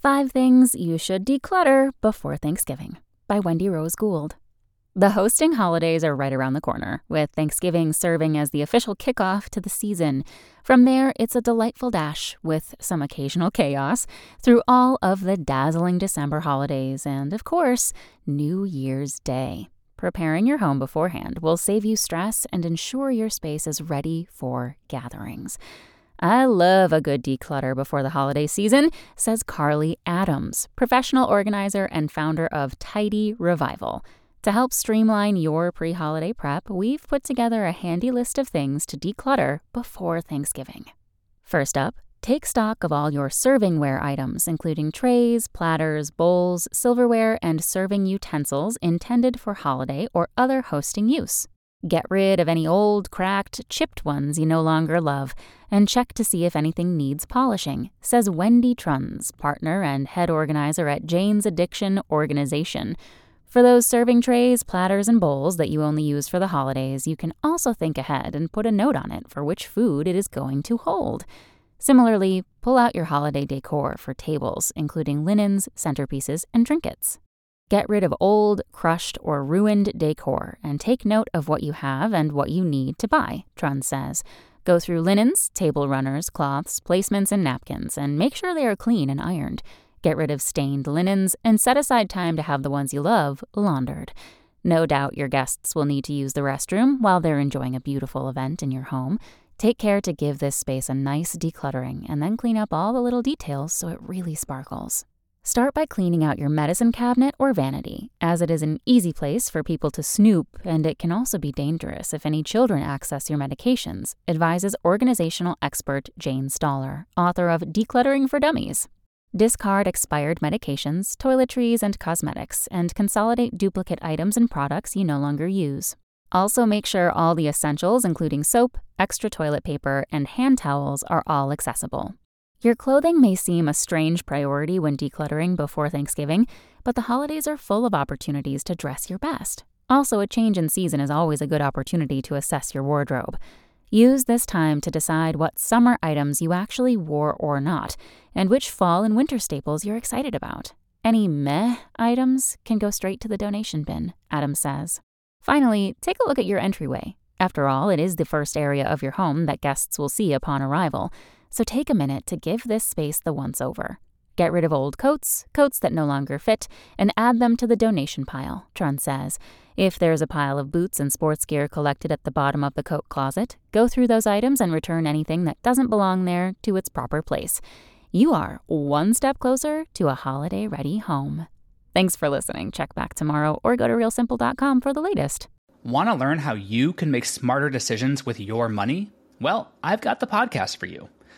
Five Things You Should Declutter Before Thanksgiving by Wendy Rose Gould. The hosting holidays are right around the corner, with Thanksgiving serving as the official kickoff to the season. From there, it's a delightful dash, with some occasional chaos, through all of the dazzling December holidays and, of course, New Year's Day. Preparing your home beforehand will save you stress and ensure your space is ready for gatherings. I love a good declutter before the holiday season, says Carly Adams, professional organizer and founder of Tidy Revival. To help streamline your pre holiday prep, we've put together a handy list of things to declutter before Thanksgiving. First up, take stock of all your servingware items, including trays, platters, bowls, silverware, and serving utensils intended for holiday or other hosting use. Get rid of any old, cracked, chipped ones you no longer love, and check to see if anything needs polishing, says Wendy Truns, partner and head organizer at Jane's Addiction Organization. For those serving trays, platters, and bowls that you only use for the holidays, you can also think ahead and put a note on it for which food it is going to hold. Similarly, pull out your holiday decor for tables, including linens, centerpieces, and trinkets. Get rid of old, crushed, or ruined decor and take note of what you have and what you need to buy, Trun says. Go through linens, table runners, cloths, placements, and napkins and make sure they are clean and ironed. Get rid of stained linens and set aside time to have the ones you love laundered. No doubt your guests will need to use the restroom while they're enjoying a beautiful event in your home. Take care to give this space a nice decluttering and then clean up all the little details so it really sparkles. Start by cleaning out your medicine cabinet or vanity, as it is an easy place for people to snoop and it can also be dangerous if any children access your medications, advises organizational expert Jane Stoller, author of Decluttering for Dummies. Discard expired medications, toiletries, and cosmetics, and consolidate duplicate items and products you no longer use. Also, make sure all the essentials, including soap, extra toilet paper, and hand towels, are all accessible. Your clothing may seem a strange priority when decluttering before Thanksgiving, but the holidays are full of opportunities to dress your best. Also, a change in season is always a good opportunity to assess your wardrobe. Use this time to decide what summer items you actually wore or not, and which fall and winter staples you're excited about. Any meh items can go straight to the donation bin, Adams says. Finally, take a look at your entryway. After all, it is the first area of your home that guests will see upon arrival so take a minute to give this space the once over. Get rid of old coats, coats that no longer fit, and add them to the donation pile, Trun says. If there's a pile of boots and sports gear collected at the bottom of the coat closet, go through those items and return anything that doesn't belong there to its proper place. You are one step closer to a holiday ready home. Thanks for listening. Check back tomorrow or go to realsimple.com for the latest. Want to learn how you can make smarter decisions with your money? Well, I've got the podcast for you.